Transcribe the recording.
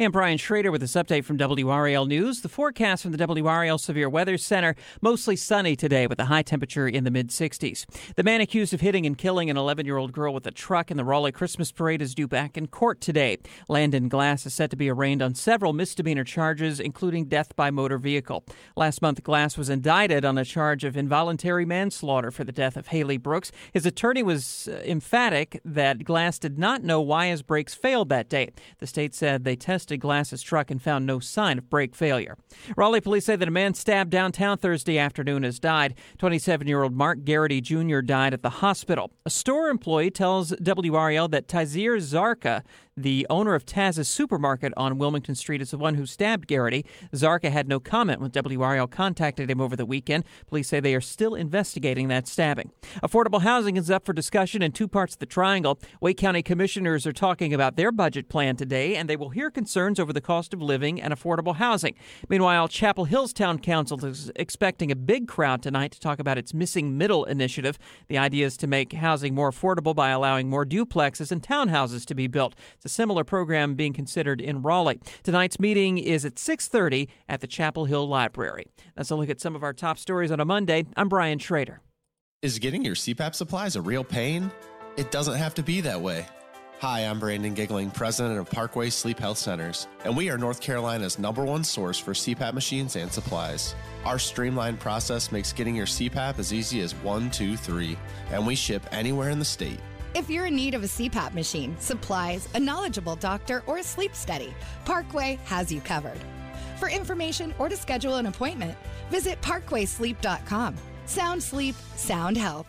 And Brian Schrader with this update from WRAL News. The forecast from the WRAL Severe Weather Center mostly sunny today with a high temperature in the mid 60s. The man accused of hitting and killing an 11 year old girl with a truck in the Raleigh Christmas parade is due back in court today. Landen Glass is set to be arraigned on several misdemeanor charges, including death by motor vehicle. Last month, Glass was indicted on a charge of involuntary manslaughter for the death of Hailey Brooks. His attorney was uh, emphatic that Glass did not know why his brakes failed that day. The state said they tested tested Glass's truck and found no sign of brake failure. Raleigh police say that a man stabbed downtown Thursday afternoon has died. 27 year old Mark Garrity Jr. died at the hospital. A store employee tells WRAL that Tazir Zarka the owner of Taz's supermarket on Wilmington Street is the one who stabbed Garrity. Zarka had no comment when WRAL contacted him over the weekend. Police say they are still investigating that stabbing. Affordable housing is up for discussion in two parts of the triangle. Wake County commissioners are talking about their budget plan today, and they will hear concerns over the cost of living and affordable housing. Meanwhile, Chapel Hills Town Council is expecting a big crowd tonight to talk about its Missing Middle initiative. The idea is to make housing more affordable by allowing more duplexes and townhouses to be built. It's a similar program being considered in Raleigh. Tonight's meeting is at 6:30 at the Chapel Hill Library. That's a look at some of our top stories on a Monday. I'm Brian Schrader. Is getting your CPAP supplies a real pain? It doesn't have to be that way. Hi, I'm Brandon Giggling, president of Parkway Sleep Health Centers, and we are North Carolina's number one source for CPAP machines and supplies. Our streamlined process makes getting your CPAP as easy as one, two, three, and we ship anywhere in the state. If you're in need of a CPAP machine, supplies, a knowledgeable doctor, or a sleep study, Parkway has you covered. For information or to schedule an appointment, visit parkwaysleep.com. Sound sleep, sound health.